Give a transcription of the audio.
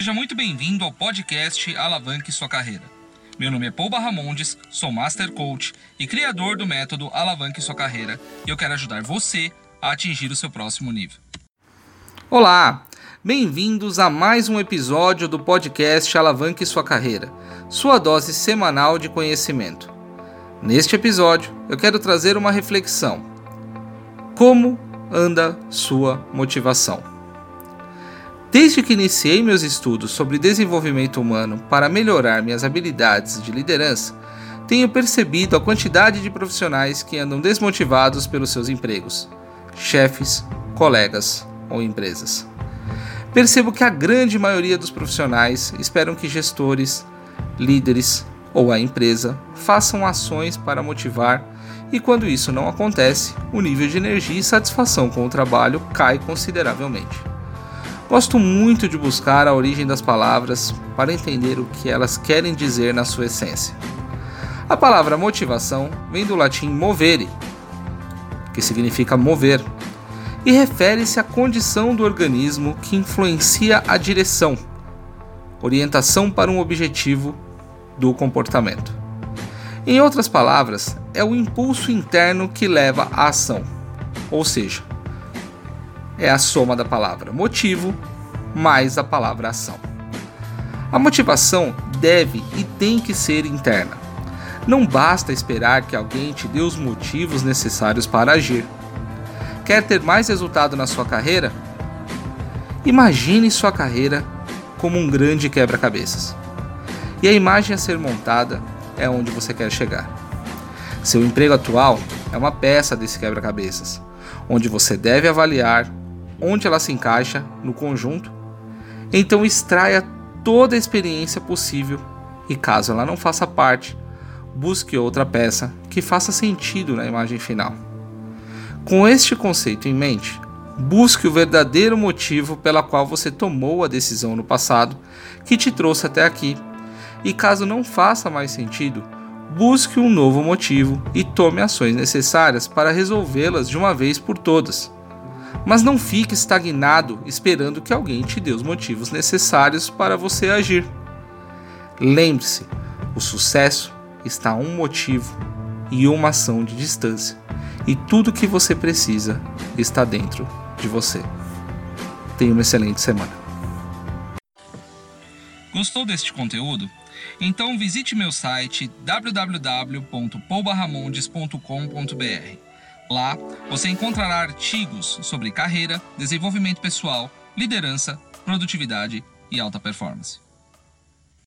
Seja muito bem-vindo ao podcast Alavanque Sua Carreira. Meu nome é Paul Barramondes, sou Master Coach e criador do método Alavanque Sua Carreira e eu quero ajudar você a atingir o seu próximo nível. Olá, bem-vindos a mais um episódio do podcast Alavanque Sua Carreira, sua dose semanal de conhecimento. Neste episódio, eu quero trazer uma reflexão. Como anda sua motivação? Desde que iniciei meus estudos sobre desenvolvimento humano para melhorar minhas habilidades de liderança, tenho percebido a quantidade de profissionais que andam desmotivados pelos seus empregos, chefes, colegas ou empresas. Percebo que a grande maioria dos profissionais esperam que gestores, líderes ou a empresa façam ações para motivar, e quando isso não acontece, o nível de energia e satisfação com o trabalho cai consideravelmente. Gosto muito de buscar a origem das palavras para entender o que elas querem dizer na sua essência. A palavra motivação vem do latim movere, que significa mover, e refere-se à condição do organismo que influencia a direção, orientação para um objetivo do comportamento. Em outras palavras, é o impulso interno que leva à ação, ou seja, é a soma da palavra motivo mais a palavra ação. A motivação deve e tem que ser interna. Não basta esperar que alguém te dê os motivos necessários para agir. Quer ter mais resultado na sua carreira? Imagine sua carreira como um grande quebra-cabeças. E a imagem a ser montada é onde você quer chegar. Seu emprego atual é uma peça desse quebra-cabeças, onde você deve avaliar onde ela se encaixa no conjunto. Então extraia toda a experiência possível e caso ela não faça parte, busque outra peça que faça sentido na imagem final. Com este conceito em mente, busque o verdadeiro motivo pela qual você tomou a decisão no passado que te trouxe até aqui. E caso não faça mais sentido, busque um novo motivo e tome ações necessárias para resolvê-las de uma vez por todas. Mas não fique estagnado esperando que alguém te dê os motivos necessários para você agir. Lembre-se, o sucesso está a um motivo e uma ação de distância, e tudo o que você precisa está dentro de você. Tenha uma excelente semana. Gostou deste conteúdo? Então visite meu site www.paubarramondes.com.br Lá você encontrará artigos sobre carreira, desenvolvimento pessoal, liderança, produtividade e alta performance.